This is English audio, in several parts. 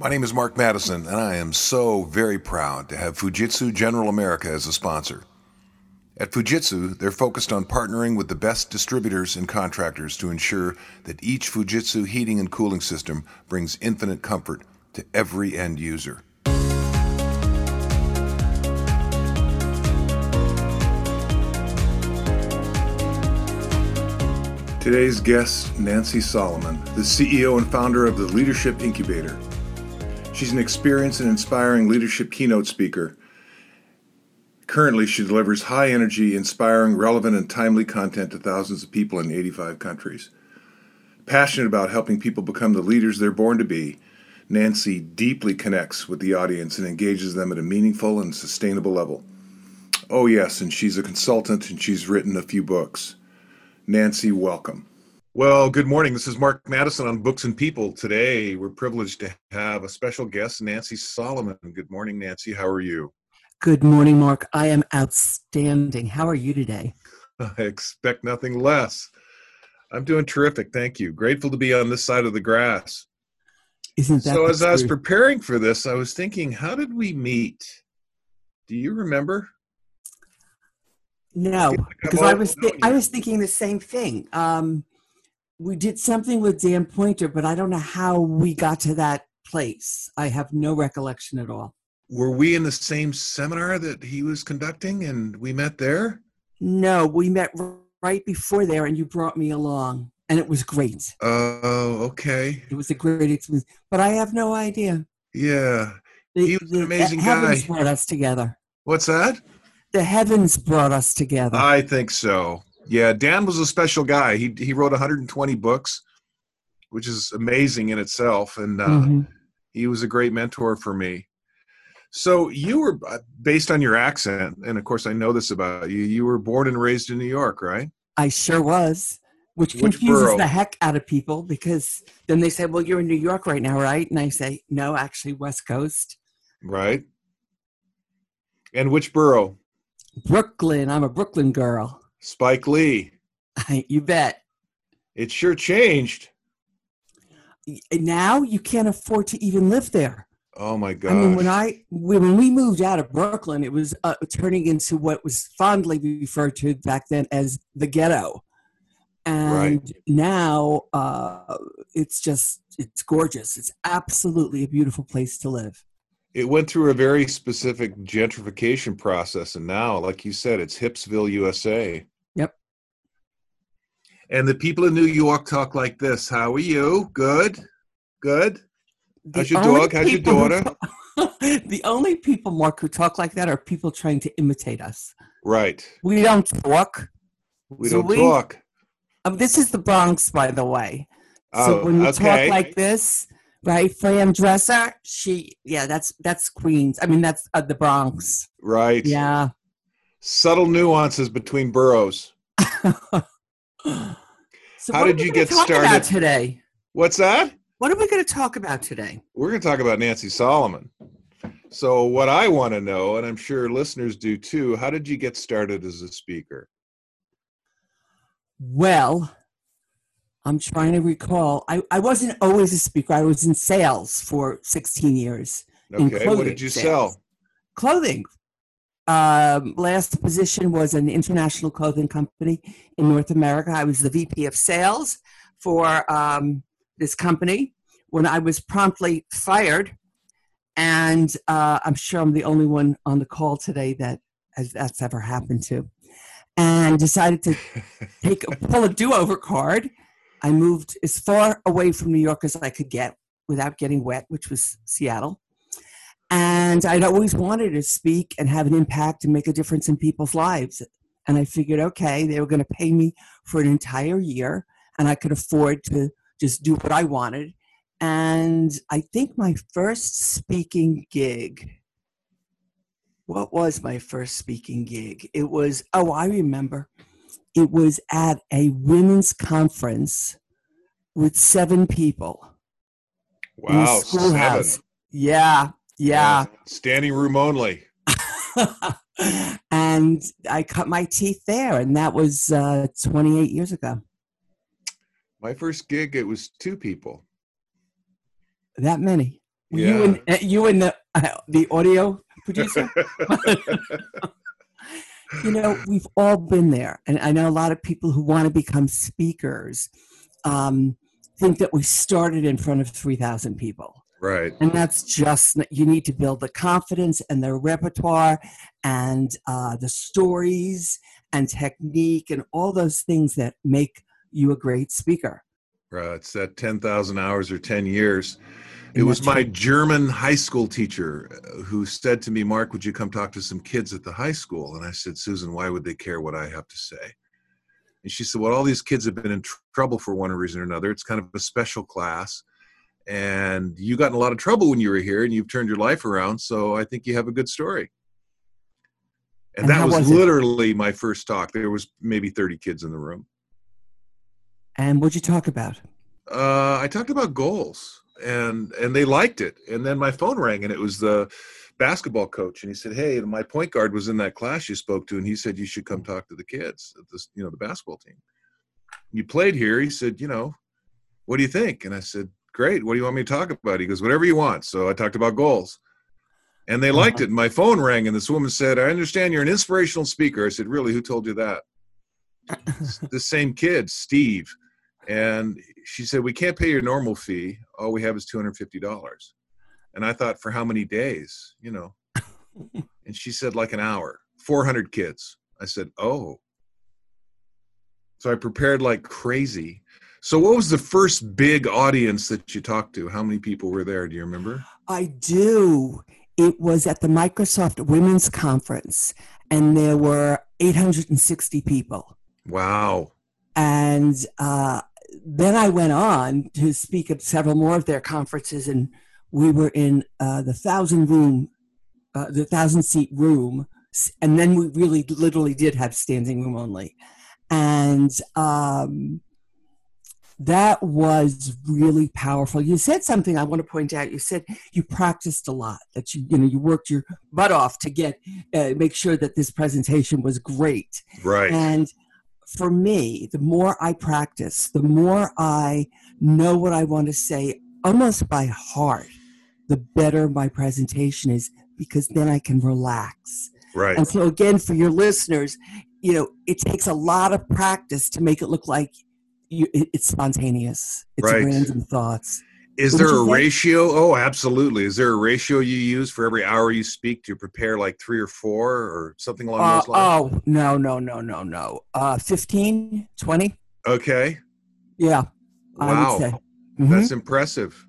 My name is Mark Matteson, and I am so very proud to have Fujitsu General America as a sponsor. At Fujitsu, they're focused on partnering with the best distributors and contractors to ensure that each Fujitsu heating and cooling system brings infinite comfort to every end user. Today's guest, Nancy Solomon, the CEO and founder of the Leadership Incubator. She's an experienced and inspiring leadership keynote speaker. Currently, she delivers high energy, inspiring, relevant, and timely content to thousands of people in 85 countries. Passionate about helping people become the leaders they're born to be, Nancy deeply connects with the audience and engages them at a meaningful and sustainable level. Oh, yes, and she's a consultant and she's written a few books. Nancy, welcome. Well, good morning. This is Mark Matteson on Books and People. Today, we're privileged to have a special guest, Nancy Solomon. Good morning, Nancy. How are you? Good morning, Mark. I am outstanding. How are you today? I expect nothing less. I'm doing terrific. Thank you. Grateful to be on this side of the grass. Isn't that so? As truth? I was preparing for this, I was thinking, how did we meet? Do you remember? No, because I was th- I was thinking the same thing. Um, we did something with Dan Poynter, but I don't know how we got to that place. I have no recollection at all. Were we in the same seminar that he was conducting and we met there? No, we met right before there and you brought me along and it was great. Oh, okay. It was a great experience, but I have no idea. Yeah. The, he was an amazing guy. the guy. Heavens brought us together. What's that? The heavens brought us together. I think so. Yeah, Dan was a special guy. He he wrote 120 books, which is amazing in itself, and uh, mm-hmm. he was a great mentor for me. So you were uh, based on your accent, and of course I know this about you. You were born and raised in New York, right? I sure was, which, which confuses borough? the heck out of people because then they say, "Well, you're in New York right now, right?" And I say, "No, actually, West Coast." Right. And which borough? Brooklyn. I'm a Brooklyn girl. Spike Lee. you bet. It sure changed. Now you can't afford to even live there. Oh my god! I mean, when I when we moved out of Brooklyn, it was uh, turning into what was fondly referred to back then as the ghetto, and right. now uh, it's just it's gorgeous. It's absolutely a beautiful place to live it went through a very specific gentrification process and now like you said it's hipsville usa yep. And the people in new york talk like this how are you? Good? Good? How's your dog? How's your daughter? The only people mark who talk like that are people trying to imitate us. Right. We don't talk. We so don't we, talk. um, this is the bronx by the way. So oh, when you okay. talk like this right? Fran Drescher. she, yeah, that's that's Queens. I mean, that's uh, the Bronx. Right. Yeah. Subtle nuances between boroughs. so How did you get started today? What's that? What are we going to talk about today? We're going to talk about Nancy Solomon. So, what I want to know, and I'm sure listeners do too, how did you get started as a speaker? Well, I'm trying to recall. I, I wasn't always a speaker. I was in sales for 16 years. Okay. what did you sales. sell? Clothing. Um, last position was an international clothing company in North America. I was the VP of sales for um, this company when I was promptly fired. And uh, I'm sure I'm the only one on the call today that has, that's ever happened to. And decided to take pull a do-over card I moved as far away from New York as I could get without getting wet, which was Seattle. And I'd always wanted to speak and have an impact and make a difference in people's lives. And I figured, okay, they were going to pay me for an entire year and I could afford to just do what I wanted. And I think my first speaking gig, what was my first speaking gig? It was, oh, I remember it was at a women's conference with seven people. Wow, seven. Yeah, yeah. Standing room only. and I cut my teeth there, and that was uh, 28 years ago. My first gig, it was two people. That many? You Yeah. and uh, you and the uh, the audio producer. you know, we've all been there, and I know a lot of people who want to become speakers um, think that we started in front of three thousand people, right. and that's just you need to build the confidence and the repertoire and uh, the stories and technique and all those things that make you a great speaker. Right. It's that 10,000 hours or 10 years. It was my. German high school teacher uh, who said to me, Mark, would you come talk to some kids at the high school? And I said, Susan, why would they care what I have to say? And she said, Well, all these kids have been in tr- trouble for one reason or another. It's kind of a special class. And you got in a lot of trouble when you were here and you've turned your life around. So I think you have a good story. And, And that was, was literally my first talk. There was maybe 30 kids in the room. And what'd you talk about? uh, I talked about goals, and and they liked it. And then my phone rang, and it was the basketball coach, and he said, "Hey, my point guard was in that class you spoke to, and he said you should come talk to the kids, at this, you know, the basketball team. You played here." He said, "You know, what do you think?" And I said, "Great. What do you want me to talk about?" He goes, "Whatever you want." So I talked about goals. And they liked it. And my phone rang, and this woman said, I understand you're an inspirational speaker. I said, Really? Who told you that? the same kid, Steve. And she said, We can't pay your normal fee. All we have is $250. And I thought, For how many days? You know. and she said, Like an hour, 400 kids. I said, Oh. So I prepared like crazy. So, what was the first big audience that you talked to? How many people were there? Do you remember? I do. It was at the Microsoft Women's Conference, and there were 860 people. Wow. And uh, then I went on to speak at several more of their conferences, and we were in uh, the thousand room, uh, the thousand seat room, and then we really literally did have standing room only, and um, that was really powerful. You said something I want to point out. You said you practiced a lot. That you you know you worked your butt off to get uh, make sure that this presentation was great. Right. And for me, the more I practice, the more I know what I want to say almost by heart, the better my presentation is because then I can relax. right. And so, again, for your listeners, you know, it takes a lot of practice to make it look like you, it, it's spontaneous, it's Right. random thoughts. Is there a ratio? Oh, absolutely. Is there a ratio you use for every hour you speak to prepare like three or four or something along Uh, those lines? oh, no, no, no, no, no. Uh, 15, 20? Okay. Yeah, I Wow. would say. Mhm. That's impressive.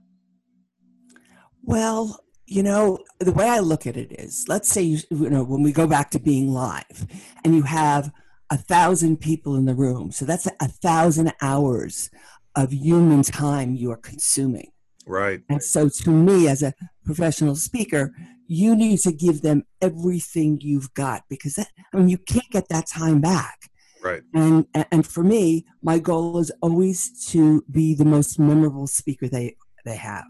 Well, you know, the way I look at it is, let's say, you, you know, when we go back to being live and you have a thousand people in the room, so that's a thousand hours of human time you are consuming. Right. And so, to me, as a professional speaker, you need to give them everything you've got because that, I mean, you can't get that time back. Right. And and for me, my goal is always to be the most memorable speaker they they have.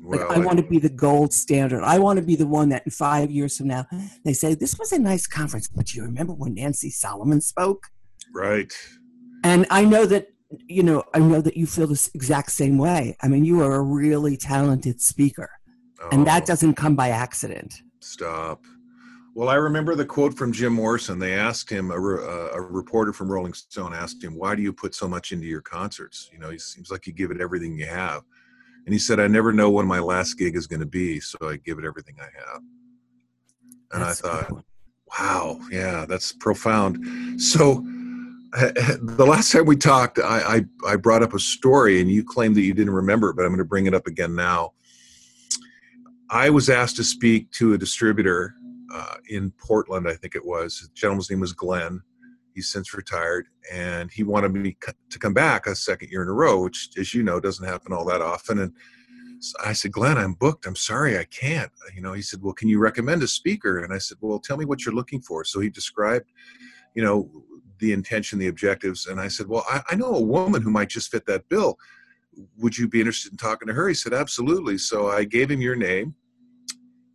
Like Well, I want to be the gold standard. I want to be the one that in five years from now they say this was a nice conference, but do you remember when Nancy Solomon spoke? right. And I know that you know I know that you feel this exact same way. I mean, you are a really talented speaker, and that Oh, doesn't come by accident. Stop. Well, I remember the quote from Jim Morrison. They asked him, a, uh, a reporter from Rolling Stone asked him, Why do you put so much into your concerts? You know, it seems like you give it everything you have. And he said, I never know when my last gig is going to be, so I give it everything I have. And That's I thought, one. wow, yeah, that's profound. So, the last time we talked, I, I, I brought up a story, and you claimed that you didn't remember it, but I'm going to bring it up again now. I was asked to speak to a distributor uh, in Portland, I think it was. The gentleman's name was Glenn. He's since retired, and he wanted me to come back a second year in a row, which, as you know, doesn't happen all that often. And I said, Glenn, I'm booked. I'm sorry, I can't. You know, he said, Well, can you recommend a speaker? And I said, Well, tell me what you're looking for. So he described, you know, the intention, the objectives. And I said, Well, I, I know a woman who might just fit that bill. Would you be interested in talking to her? He said, Absolutely. So I gave him your name,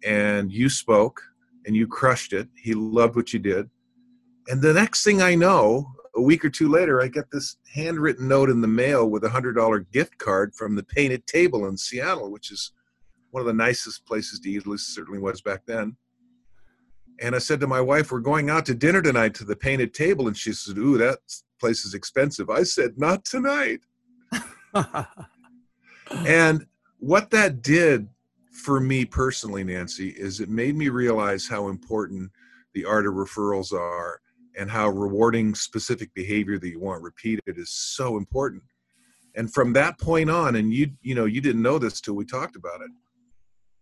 and you spoke, and you crushed it. He loved what you did. And the next thing I know, a week or two later, I get this handwritten note in the mail with a hundred dollar gift card from the Painted Table in Seattle, which is one of the nicest places to eat, at least certainly was back then. And I said to my wife, We're going out to dinner tonight to the painted table. And she said, Ooh, that place is expensive. I said, Not tonight. and what that did for me personally, Nancy, is it made me realize how important the art of referrals are and how rewarding specific behavior that you want repeated is so important. And from that point on, and you you know you didn't know this till we talked about it.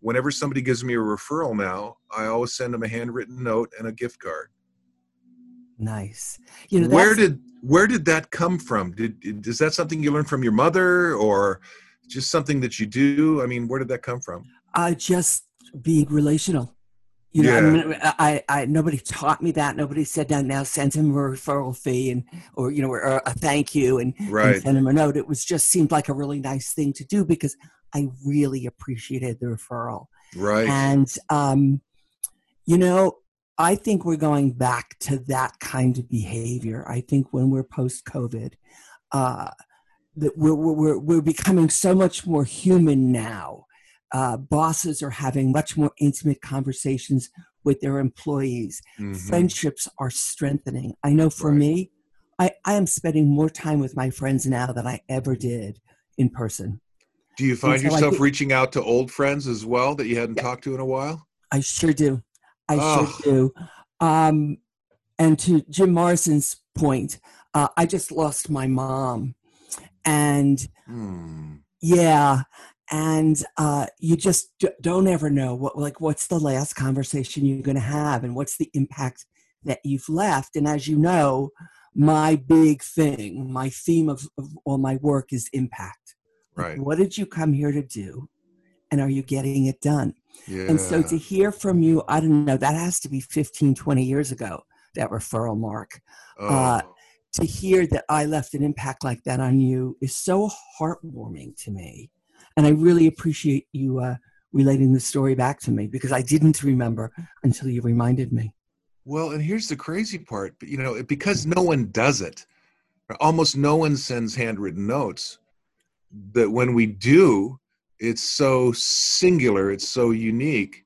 Whenever somebody gives me a referral now, I always send them a handwritten note and a gift card. Nice. You know, where did where did that come from? Did is that something you learned from your mother, or just something that you do? I mean, where did that come from? Uh, just being relational. You know, yeah. I, mean, I, I, nobody taught me that. Nobody said that. Now send him a referral fee and, or you know, or a thank you and, right. and send him a note. It was just seemed like a really nice thing to do because I really appreciated the referral. Right. And, um, you know, I think we're going back to that kind of behavior. I think when we're post COVID, uh, that we're, we're, we're becoming so much more human now uh, bosses are having much more intimate conversations with their employees. Mm-hmm. Friendships are strengthening. I know for right. me, I, I am spending more time with my friends now than I ever did in person. Do you find so yourself reaching out to old friends as well that you hadn't yeah, talked to in a while? I sure do. I oh. sure do. Um, and to Jim Morrison's point, uh, I just lost my mom. And hmm. yeah, and uh, you just d- don't ever know what like what's the last conversation you're going to have and what's the impact that you've left. And as you know my big thing my theme of, of all my work is impact. Right. what did you come here to do? And are you getting it done? Yeah. and so to hear from you i don't know that has to be 15 20 years ago that referral mark. Uh, oh. uh, to hear that i left an impact like that on you is so heartwarming to me and I really appreciate you uh, relating the story back to me because I didn't remember until you reminded me. Well, and here's the crazy part, you know, because no one does it, almost no one sends handwritten notes. That when we do, it's so singular, it's so unique.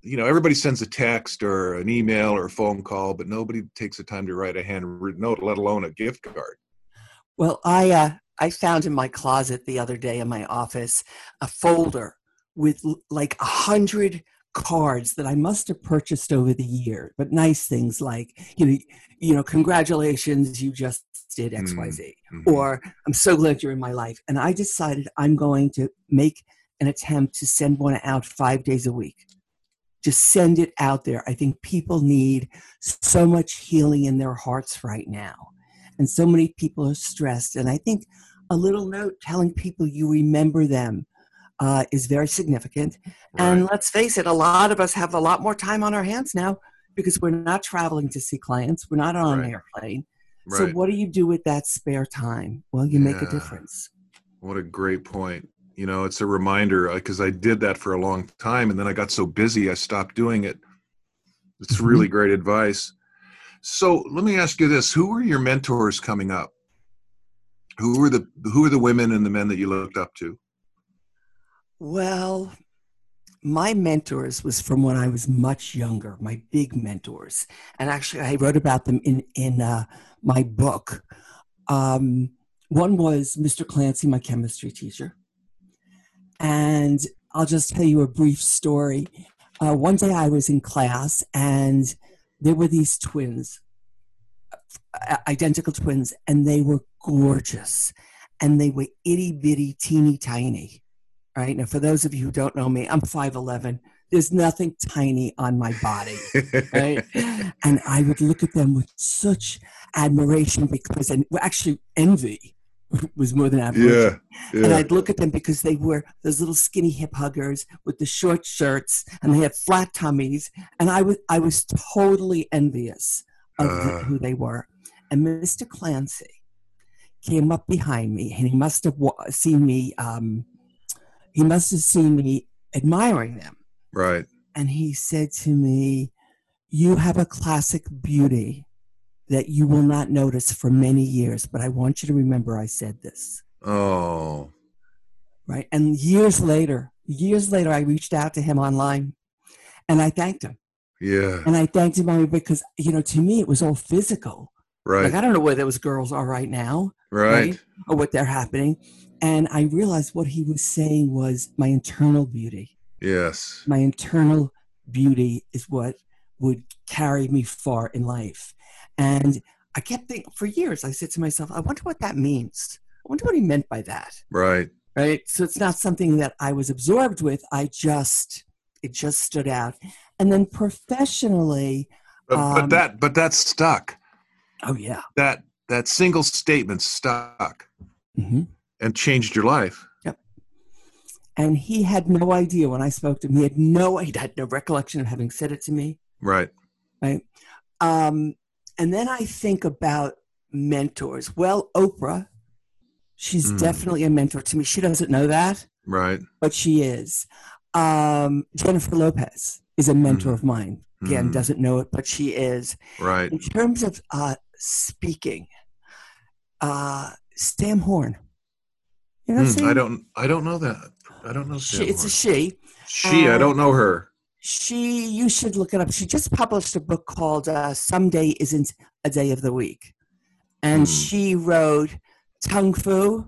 You know, everybody sends a text or an email or a phone call, but nobody takes the time to write a handwritten note, let alone a gift card. Well, I uh, I found in my closet the other day in my office a folder with like a hundred cards that I must have purchased over the year, but nice things like, you know, you know, congratulations, you just did XYZ. Mm-hmm. Or I'm so glad you're in my life. And I decided I'm going to make an attempt to send one out five days a week. Just send it out there. I think people need so much healing in their hearts right now. And so many people are stressed. And I think a little note telling people you remember them uh, is very significant. Right. And let's face it, a lot of us have a lot more time on our hands now because we're not traveling to see clients, we're not on right. an airplane. Right. So, what do you do with that spare time? Well, you yeah. make a difference. What a great point. You know, it's a reminder because uh, I did that for a long time and then I got so busy I stopped doing it. It's mm-hmm. really great advice. So, let me ask you this who were your mentors coming up? Who were the who were the women and the men that you looked up to? Well, my mentors was from when I was much younger. My big mentors, and actually, I wrote about them in in uh, my book. Um, one was Mr. Clancy, my chemistry teacher, and I'll just tell you a brief story. Uh, one day, I was in class, and there were these twins, uh, uh, identical twins, and they were gorgeous. And they were itty bitty, teeny tiny. Right now, for those of you who don't know me, I'm 5'11. There's nothing tiny on my body. right? and I would look at them with such admiration because, and actually envy was more than average. Yeah, yeah. And I'd look at them because they were those little skinny hip huggers with the short shirts and they had flat tummies. And I was, I was totally envious of uh. who they were. And Mr. Clancy came up behind me and he must have seen me um, he must have seen me admiring them right and he said to me you have a classic beauty that you will not notice for many years but i want you to remember i said this oh right and years later years later, I reached out to him online and I thanked him. Yeah. And I thanked him because, you know, to me, it was all physical. Right. Like, I don't know where those girls are right now. right. Or what they're happening. And I realized what he was saying was my internal beauty. Yes. My internal beauty is what would carry me far in life. And I kept thinking for years, I said to myself, I wonder what that means. I wonder what he meant by that. Right. Right. So it's not something that I was absorbed with. I just, it just stood out. And then professionally, But, but Um, that but that stuck. oh, yeah. That that single statement stuck hmm and changed your life. Yep. And he had no idea when I spoke to him. He had no, he had no recollection of having said it to me. Right. Right. Um, and then I think about mentors. Well, Oprah, she's Mm. definitely a mentor to me. She doesn't know that, Right. but she is. Um, Jennifer Lopez is a mentor Mm. of mine. Again, Mm. doesn't know it, but she is. Right. In terms of uh, speaking, uh, Sam Horn. You know, Hmm, I don't I don't know that. I don't know She, it's a she. she. I uh, don't know her. She, you should look it up. She just published a book called uh, "Someday Isn't a Day of the Week," and Hmm. she wrote Tongue Fu.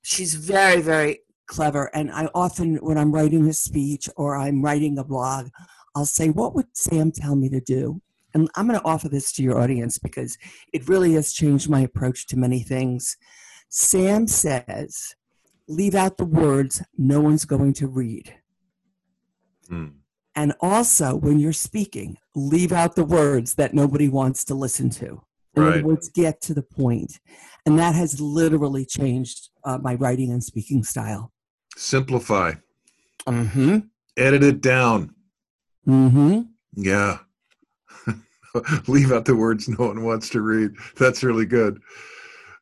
She's very, very clever, and I often, when I'm writing a speech or I'm writing a blog, I'll say, "What would Sam tell me to do?" And I'm going to offer this to your audience because it really has changed my approach to many things. Sam says, "Leave out the words no one's going to read." Hmm. And also, when you're speaking, leave out the words that nobody wants to listen to. In Right. other words, get to the point. And that has literally changed uh, my writing and speaking style. Simplify. Mm-hmm. Edit it down. Mm-hmm. Yeah. Leave out the words no one wants to read. That's really good.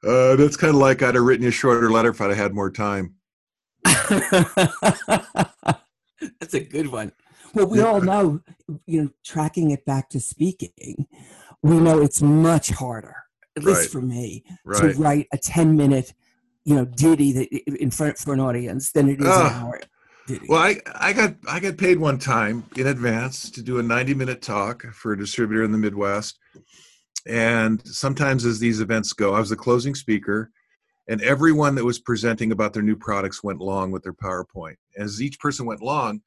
Uh, that's kind of like I'd have written you a shorter letter if I'd have had more time. That's a good one. Well, we all know, you know, tracking it back to speaking, we know it's much harder, at least Right. for me, Right. to write a 10 minute, you know, ditty that in front for an audience than it is an hour ditty. Well, I, I got I got paid one time in advance to do a 90 minute talk for a distributor in the Midwest. And sometimes as these events go, I was the closing speaker, and everyone that was presenting about their new products went long with their PowerPoint. As each person went long,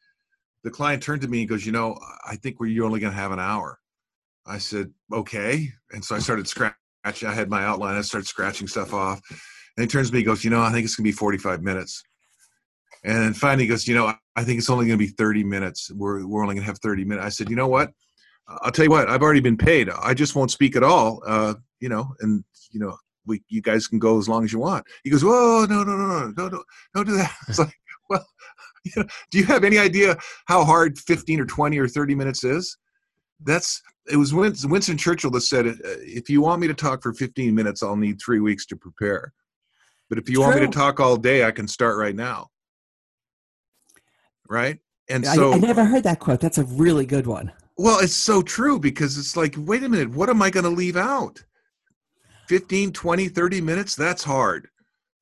the client turned to me and goes, "You know, I think we're you're only going to have an hour." I said, "Okay," and so I started scratching. I had my outline. I started scratching stuff off, and he turns to me, and goes, "You know, I think it's going to be 45 minutes." And then finally he goes, you know, I think it's only going to be 30 minutes. We're, we're only going to have 30 minutes. I said, you know what? I'll tell you what, I've already been paid. I just won't speak at all. Uh, you know, and you know, we, you guys can go as long as you want. He goes, whoa, no, no, no, no, no, no, don't do that. It's like, well, you know, do you have any idea how hard 15 or 20 or 30 minutes is? That's, it was Winston, Churchill that said, uh, if you want me to talk for 15 minutes, I'll need three weeks to prepare. But if you want me to talk all day, I can start right now right? And I, so, I never heard that quote. That's a really good one. well, it's so true because it's like, wait a minute, what am I going to leave out? 15, 20, 30 minutes? That's hard.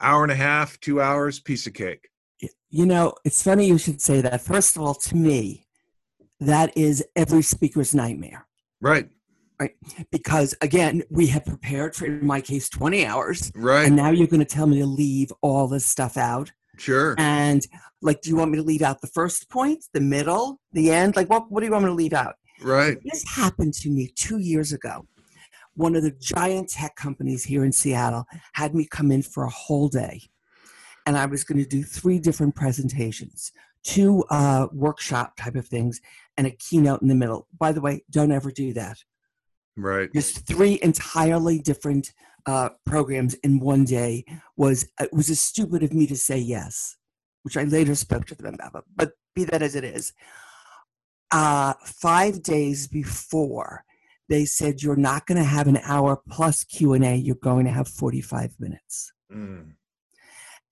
Hour and a half, two hours, piece of cake. You know, it's funny you should say that. First of all, to me, that is every speaker's nightmare. Right, Right. Because again, we have prepared for, in my case, 20 hours. right, And now you're going to tell me to leave all this stuff out. sure. And like, do you want me to leave out the first point, the middle, the end? Like, what, what do you want me to leave out? Right, This happened to me two years ago. One of the giant tech companies here in Seattle had me come in for a whole day. And I was going to do three different presentations, two uh, workshop type of things, and a keynote in the middle. By the way, don't ever do that. right, Just three entirely different uh, programs in one day was it was as stupid of me to say yes, which I later spoke to them about. But, but be that as it is, uh, five days before they said you're not going to have an hour plus Q and A. You're going to have 45 minutes. Mm,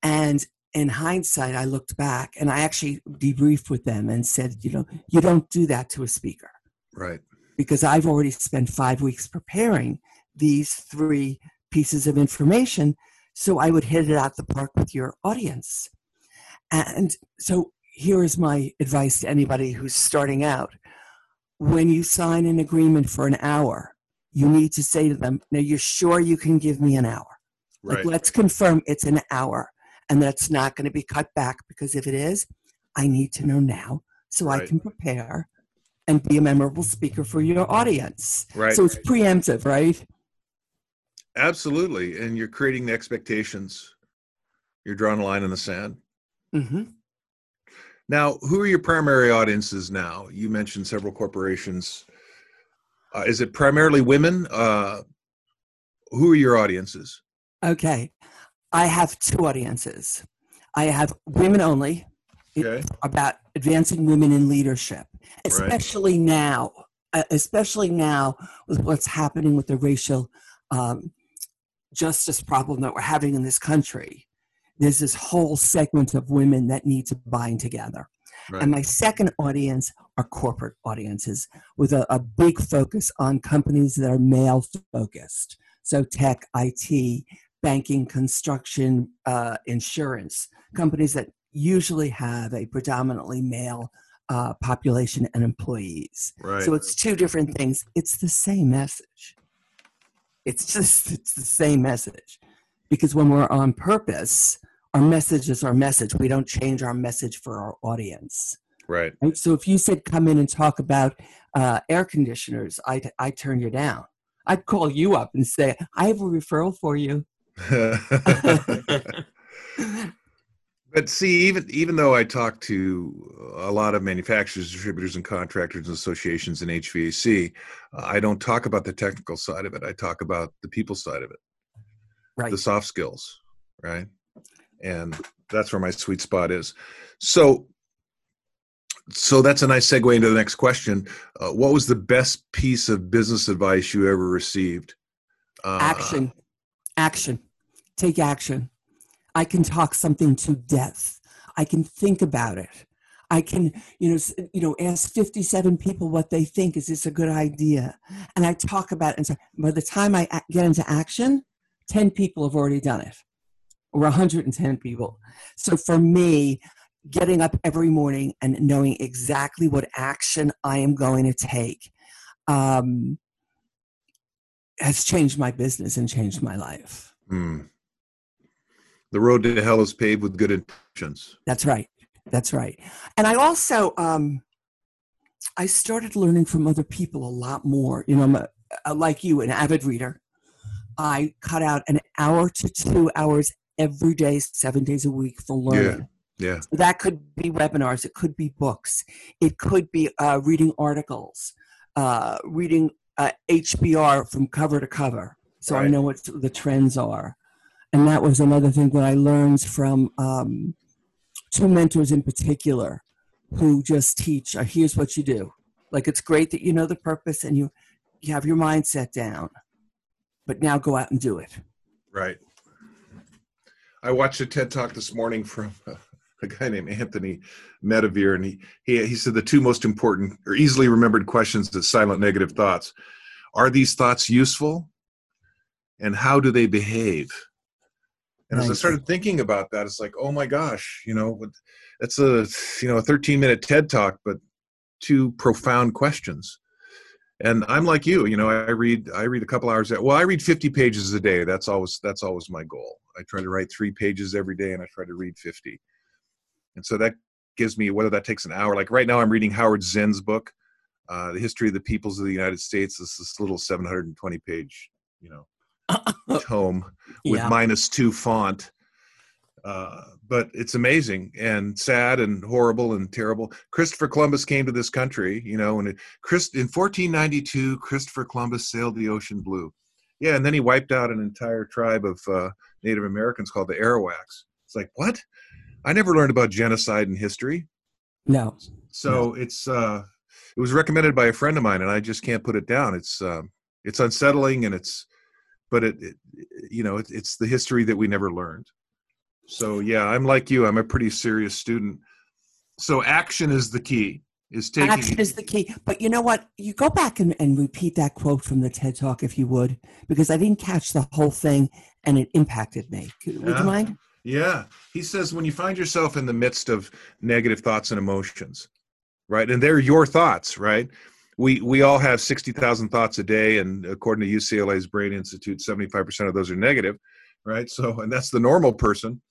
And in hindsight, I looked back and I actually debriefed with them and said, you know, you don't do that to a speaker right, because I've already spent five weeks preparing these three pieces of information. So I would hit it out the park with your audience. And so here is my advice to anybody who's starting out. When you sign an agreement for an hour, you need to say to them, Now you're sure you can give me an hour? Right. Like, let's confirm it's an hour and that's not going to be cut back because if it is, I need to know now so I can prepare and be a memorable speaker for your audience. Right. So it's preemptive, right? Absolutely. And you're creating the expectations. You're drawing a line in the sand. Mm-hmm. Now, who are your primary audiences now? You mentioned several corporations. Uh, is it primarily women? Uh, who are your audiences? Okay. I have two audiences. I have women only Okay. about advancing women in leadership, especially now, uh, especially now with what's happening with the racial um, justice problem that we're having in this country. There's this whole segment of women that need to bind together. Right. And my second audience are corporate audiences with a, a big focus on companies that are male focused. So, tech, IT, banking, construction, uh, insurance, companies that usually have a predominantly male uh, population and employees. right. So, it's two different things. It's the same message. It's just, it's the same message. Because when we're on purpose, our message is our message. We don't change our message for our audience. right. Right? So if you said come in and talk about uh, air conditioners, I I turn you down. I'd call you up and say I have a referral for you. but see, even even though I talk to a lot of manufacturers, distributors, and contractors and associations in HVAC, I don't talk about the technical side of it. I talk about the people side of it. Right. the soft skills, right? And that's where my sweet spot is. So, so that's a nice segue into the next question. Uh, what was the best piece of business advice you ever received? Uh, action, action, take action. I can talk something to death. I can think about it. I can, you know, you know, ask fifty-seven people what they think. Is this a good idea? And I talk about it. And so by the time I get into action, ten people have already done it, or one hundred and ten people. So for me, getting up every morning and knowing exactly what action I am going to take um, has changed my business and changed my life. hmm. The road to hell is paved with good intentions. That's right. That's right. And I also, um, I started learning from other people a lot more. You know, I'm a, a, like you, an avid reader. I cut out an hour to two hours every day, seven days a week for learning. Yeah, yeah. That could be webinars, it could be books, it could be uh, reading articles, uh, reading uh, HBR from cover to cover. So I know what the trends are. And that was another thing that I learned from um, two mentors in particular who just teach uh, here's what you do. Like it's great that you know the purpose and you, you have your mindset down, but now go out and do it. right. I watched a TED talk this morning from a guy named Anthony Metivier, and he, he he said the two most important or easily remembered questions to silent negative thoughts are these thoughts useful, and how do they behave? And as I started thinking about that, it's like, oh my gosh, you know, that's a you know a 13 minute TED talk, but two profound questions. And I'm like you, you know, I read I read a couple hours. A, well, I read 50 pages a day. That's always that's always my goal. I try to write three pages every day, and I try to read 50. And so that gives me whether that takes an hour. Like right now, I'm reading Howard Zinn's book, uh, "The History of the Peoples of the United States." This this little 720 page, you know, tome with Yeah. minus two font. Uh, but it's amazing and sad and horrible and terrible. Christopher Columbus came to this country, you know, and it, Chris in 1492, Christopher Columbus sailed the ocean blue. Yeah, and then he wiped out an entire tribe of uh, Native Americans called the Arawaks. It's like what? I never learned about genocide in history. No. So it's uh, it was recommended by a friend of mine, and I just can't put it down. It's um, it's unsettling, and it's but it, it you know it, it's the history that we never learned. So yeah, I'm like you. I'm a pretty serious student. So action is the key. Is taking Action is the key. But you know what? You go back and, and repeat that quote from the TED Talk if you would, because I didn't catch the whole thing and it impacted me. Would Yeah. you mind? Yeah. He says when you find yourself in the midst of negative thoughts and emotions, right? And they're your thoughts, right? We we all have 60,000 thoughts a day and according to UCLA's Brain Institute 75% of those are negative, right? So and that's the normal person,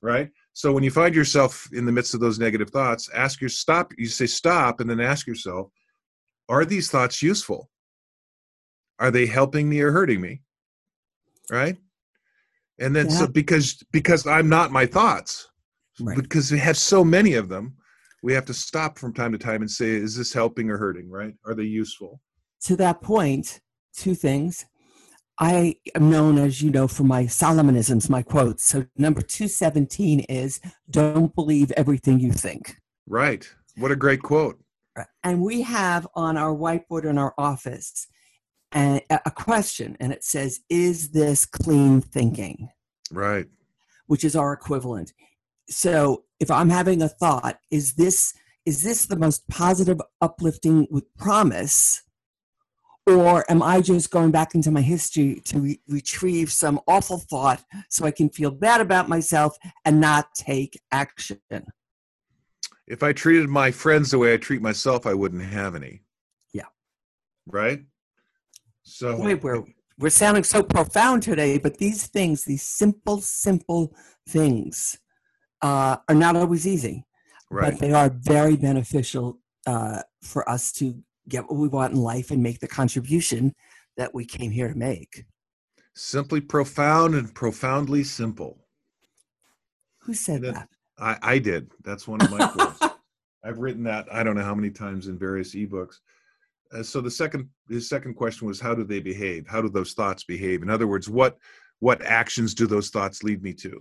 right? So when you find yourself in the midst of those negative thoughts, ask your stop you say stop and then ask yourself, are these thoughts useful? Are they helping me or hurting me? Right? and then yeah. so because because i'm not my thoughts right. because we have so many of them we have to stop from time to time and say is this helping or hurting? Right? Are they useful? To that point two things. I am known as you know for my solomonisms my quotes. So number 217 is don't believe everything you think. Right. What a great quote. And we have on our whiteboard in our office and a question and it says is this clean thinking? Right. Which is our equivalent. So if i'm having a thought is this is this the most positive uplifting with promise? Or am i just going back into my history to re- retrieve some awful thought so i can feel bad about myself and not take action? If i treated my friends the way i treat myself i wouldn't have any. Yeah. Right? So Wait, we're we're sounding so profound today, but these things, these simple, simple things, uh, are not always easy, right. but they are very beneficial uh, for us to get what we want in life and make the contribution that we came here to make. Simply profound and profoundly simple. Who said that? I, I did. That's one of my quotes. I've written that I don't know how many times in various ebooks. Uh, so the second his second question was how do they behave how do those thoughts behave in other words what what actions do those thoughts lead me to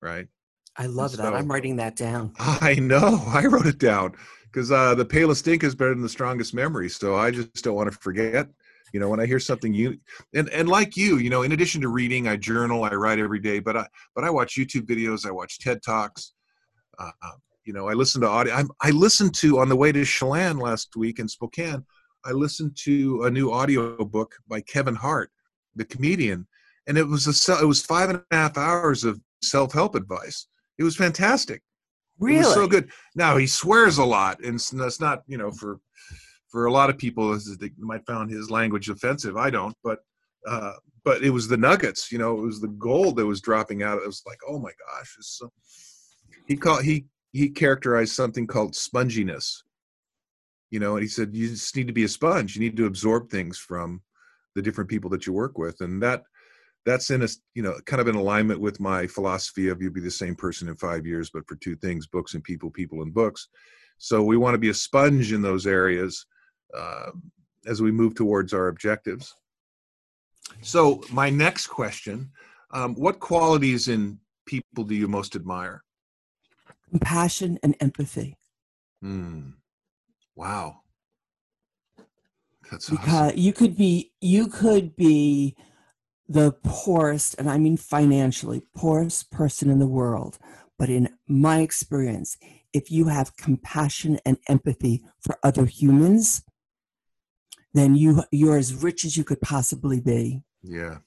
right i love so, that. I'm writing that down. I know. I wrote it down because uh, the palest ink is better than the strongest memory so i just don't want to forget you know when i hear something you and and like you you know in addition to reading i journal i write every day but i but i watch youtube videos i watch ted talks uh, you know i listen to audio I'm, i listened to on the way to chelan last week in spokane I listened to a new audio book by Kevin Hart, the comedian, and it was a it was five and a half hours of self help advice. It was fantastic. Really, was so good. Now he swears a lot, and that's not you know for for a lot of people they might find his language offensive. I don't, but uh, but it was the nuggets. You know, it was the gold that was dropping out. It was like, oh my gosh, so, he called he he characterized something called sponginess you know and he said you just need to be a sponge you need to absorb things from the different people that you work with and that that's in a you know kind of in alignment with my philosophy of you'll be the same person in five years but for two things books and people people and books. So we want to be a sponge in those areas uh, as we move towards our objectives. So my next question um, what qualities in people do you most admire? Compassion and empathy. Hmm. Wow. That's because awesome. you could be you could be the poorest, and I mean financially poorest person in the world. But in my experience, if you have compassion and empathy for other humans, then you you're as rich as you could possibly be. Yeah.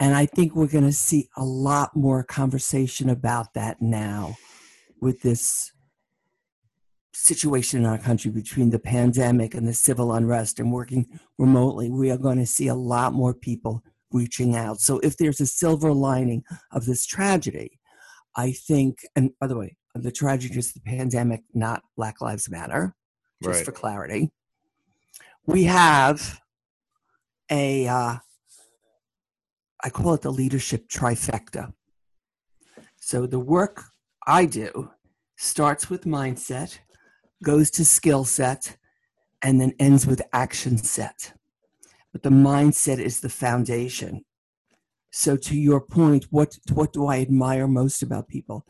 And I think we're going to see a lot more conversation about that now with this situation in our country between the pandemic and the civil unrest and working remotely, we are going to see a lot more people reaching out. So, if there's a silver lining of this tragedy, I think, and by the way, the tragedy is the pandemic, not Black Lives Matter, just right. for clarity. We have a, uh, I call it the leadership trifecta. So, the work I do starts with mindset, goes to skill set, and then ends with action set. But the mindset is the foundation. So, to your point, what, what do I admire most about people?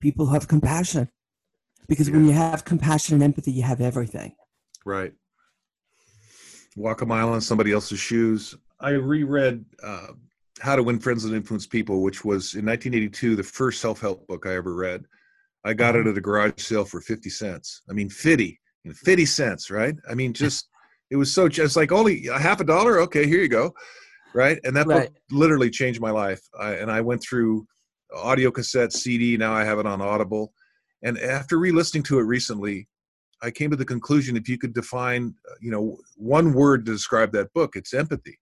People who have compassion. Because yeah. when you have compassion and empathy, you have everything. Right. Walk a mile in somebody else's shoes. I reread uh, How to Win Friends and Influence People, which was in 1982 the first self help book I ever read. I got it mm-hmm. at a garage sale for 50 cents. I mean, 50, 50 cents, right? I mean, just, it was so just like only a half a dollar. Okay, here you go. Right. And that right. book literally changed my life. I, and I went through audio cassette, CD. Now I have it on Audible. And after re-listening to it recently, I came to the conclusion if you could define, you know, one word to describe that book, it's empathy.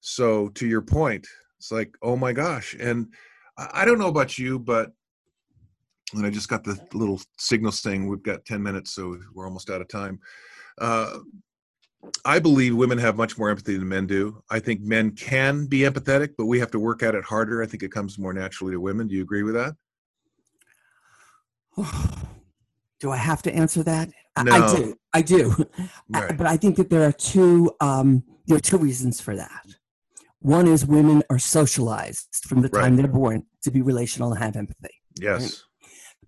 So to your point, it's like, oh my gosh. And I don't know about you, but and I just got the little signal saying we've got 10 minutes, so we're almost out of time. Uh, I believe women have much more empathy than men do. I think men can be empathetic, but we have to work at it harder. I think it comes more naturally to women. Do you agree with that? do I have to answer that? No. I do. I do. Right. But I think that there are two um, there are two reasons for that. One is women are socialized from the time Right. they're born to be relational and have empathy. Yes.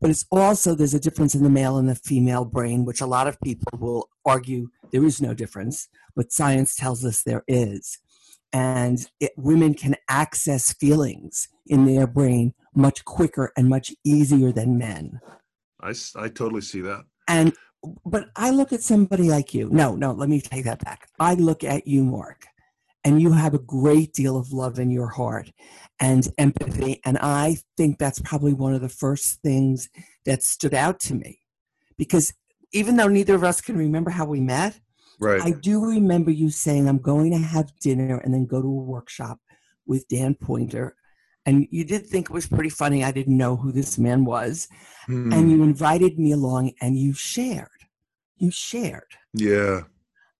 But it's also there's a difference in the male and the female brain, which a lot of people will argue there is no difference, but science tells us there is. And it, women can access feelings in their brain much quicker and much easier than men. I, I totally see that. And but I look at somebody like you. No, no, let me take that back. I look at you, Mark, and you have a great deal of love in your heart and empathy. And I think that's probably one of the first things that stood out to me. Because even though neither of us can remember how we met, Right. I do remember you saying, I'm going to have dinner and then go to a workshop with Dan Poynter. And you did think it was pretty funny. I didn't know who this man was Hmm. and you invited me along and you shared you shared yeah.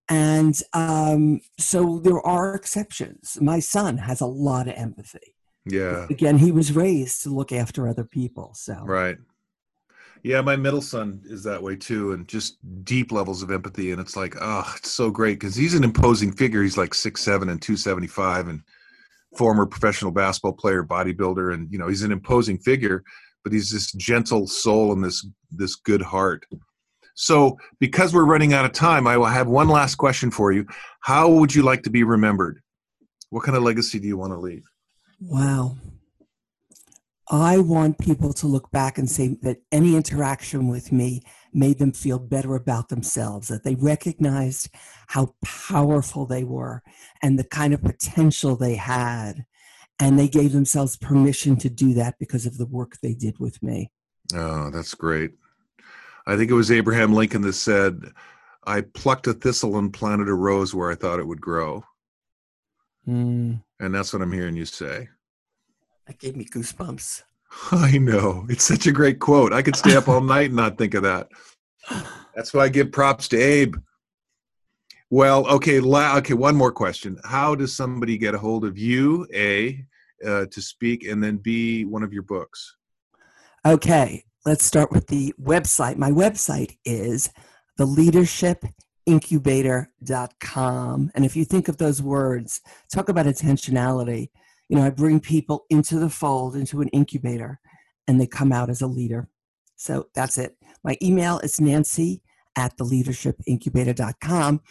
And um, so there are exceptions my son has a lot of empathy Yeah. again he was raised to look after other people so Right. Yeah, my middle son is that way too, and just deep levels of empathy. And it's like, oh, it's so great because he's an imposing figure. He's like six seven and two seventy five, and former professional basketball player, bodybuilder, and you know he's an imposing figure. But he's this gentle soul and this this good heart. So, because we're running out of time, I will have one last question for you. How would you like to be remembered? What kind of legacy do you want to leave? wow i want people to look back and say that any interaction with me made them feel better about themselves that they recognized how powerful they were and the kind of potential they had and they gave themselves permission to do that because of the work they did with me Oh, that's great. I think it was Abraham Lincoln that said, I plucked a thistle and planted a rose where I thought it would grow. Mm, And that's what I'm hearing you say. that gave me goosebumps I know. It's such a great quote. I could stay up all night and not think of that. That's why I give props to Abe. Well, okay, la- okay, one more question. How does somebody get a hold of you, A, uh, to speak, and then B, one of your books? Okay, let's start with the website. My website is theleadershipincubator.com. And if you think of those words, talk about intentionality. You know, I bring people into the fold, into an incubator, and they come out as a leader. So that's it. My email is nancy at theleadershipincubator.com.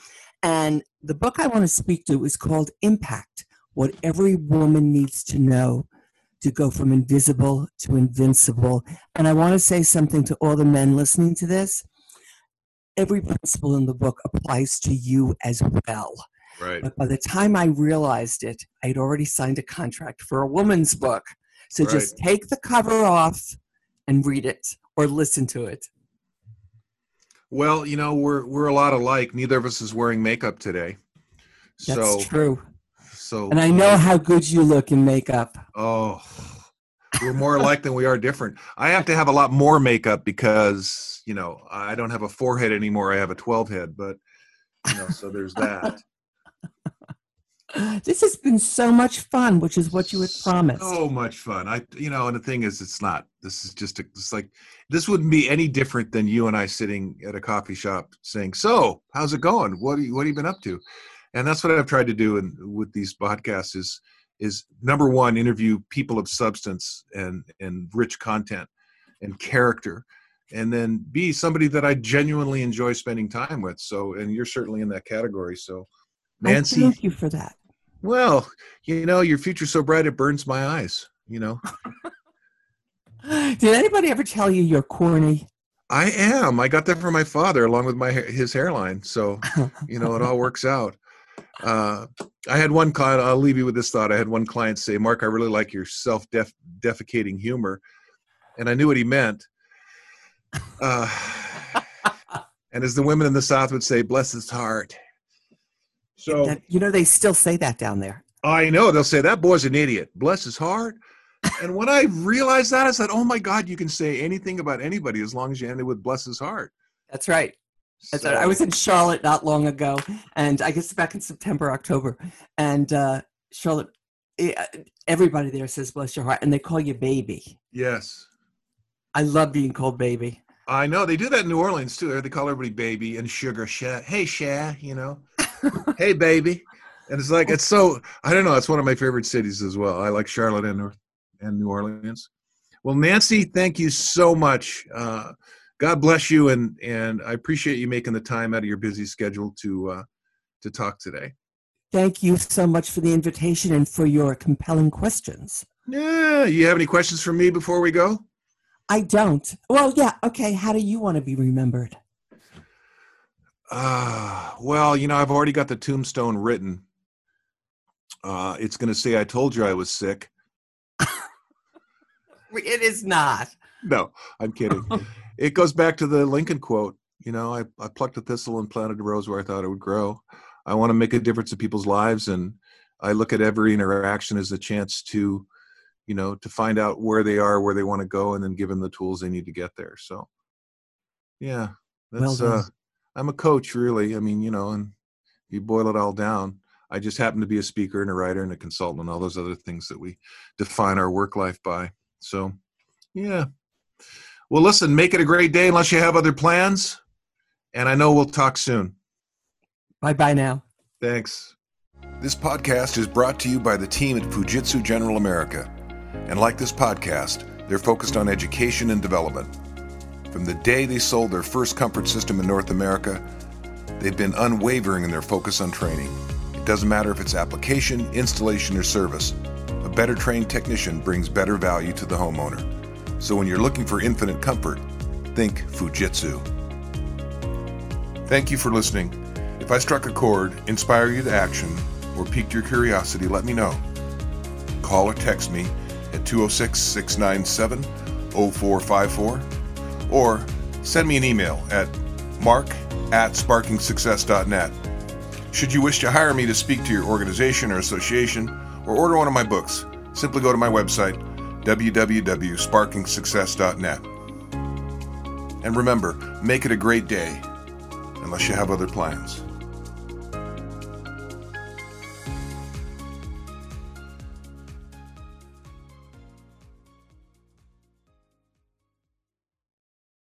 And the book I want to speak to is called Impact What Every Woman Needs to Know to go from invisible to invincible. And I want to say something to all the men listening to this. Every principle in the book applies to you as well. Right. But by the time I realized it, I'd already signed a contract for a woman's book. So just take the cover off and read it or listen to it. Well, you know, we're we're a lot alike. Neither of us is wearing makeup today. That's so true. So And I know how good you look in makeup. Oh, we're more alike than we are different. I have to have a lot more makeup because you know I don't have a forehead anymore. I have a twelve head, but you know, so there's that. This has been so much fun, which is what you had promised. So much fun. I, you know, and the thing is, it's not. This is just a, it's like this wouldn't be any different than you and I sitting at a coffee shop saying, "So, how's it going? What, you, what have you been up to?" And that's what I've tried to do in, with these podcasts is is number one, interview people of substance and and rich content and character, and then B somebody that I genuinely enjoy spending time with. So, and you're certainly in that category. So, I Nancy, thank you for that. well, you know, your future's so bright it burns my eyes. You know, Did anybody ever tell you you're corny? I am. I got that from my father, along with my his hairline. So, you know, it all works out. Uh, I had one client. I'll leave you with this thought. I had one client say, "Mark, I really like your self-defecating humor," and I knew what he meant. Uh, and as the women in the South would say, "Bless his heart." So you know they still say that down there. I know they'll say that boy's an idiot. Bless his heart. and when I realized that, I said, "Oh my God, you can say anything about anybody as long as you end it with bless his heart." That's right. So. I was in Charlotte not long ago, and I guess back in September, October, and uh, Charlotte, eh, everybody there says "bless your heart," and they call you baby. Yes, I love being called baby. I know they do that in New Orleans too. They call everybody baby and sugar. Sha, hey, Sha, you know, hey, baby, and it's like it's so. I don't know. It's one of my favorite cities as well. I like Charlotte and and New Orleans. Well, Nancy, thank you so much. Uh, God bless you, and and I appreciate you making the time out of your busy schedule to uh, to talk today. Thank you so much for the invitation and for your compelling questions. Yeah, you have any questions for me before we go? I don't. Well, yeah. Okay. How do you want to be remembered? Uh, well, you know, I've already got the tombstone written. Uh, it's going to say, I told you I was sick. it is not. No, I'm kidding. it goes back to the Lincoln quote. You know, I, I plucked a thistle and planted a rose where I thought it would grow. I want to make a difference in people's lives. And I look at every interaction as a chance to, you know, to find out where they are, where they want to go, and then give them the tools they need to get there. So, yeah, that's, well uh, I'm a coach, really. I mean, you know, and you boil it all down. I just happen to be a speaker and a writer and a consultant and all those other things that we define our work life by. So, yeah. Well, listen, make it a great day unless you have other plans. And I know we'll talk soon. Bye bye now. Thanks. This podcast is brought to you by the team at Fujitsu General America. And like this podcast, they're focused on education and development. From the day they sold their first comfort system in North America, they've been unwavering in their focus on training. It doesn't matter if it's application, installation, or service, a better trained technician brings better value to the homeowner. So when you're looking for infinite comfort, think Fujitsu. Thank you for listening. If I struck a chord, inspire you to action, or piqued your curiosity, let me know. Call or text me at 206 697 0454 or send me an email at mark at sparkingsuccess.net. Should you wish to hire me to speak to your organization or association or order one of my books, simply go to my website, www.sparkingsuccess.net. And remember, make it a great day, unless you have other plans.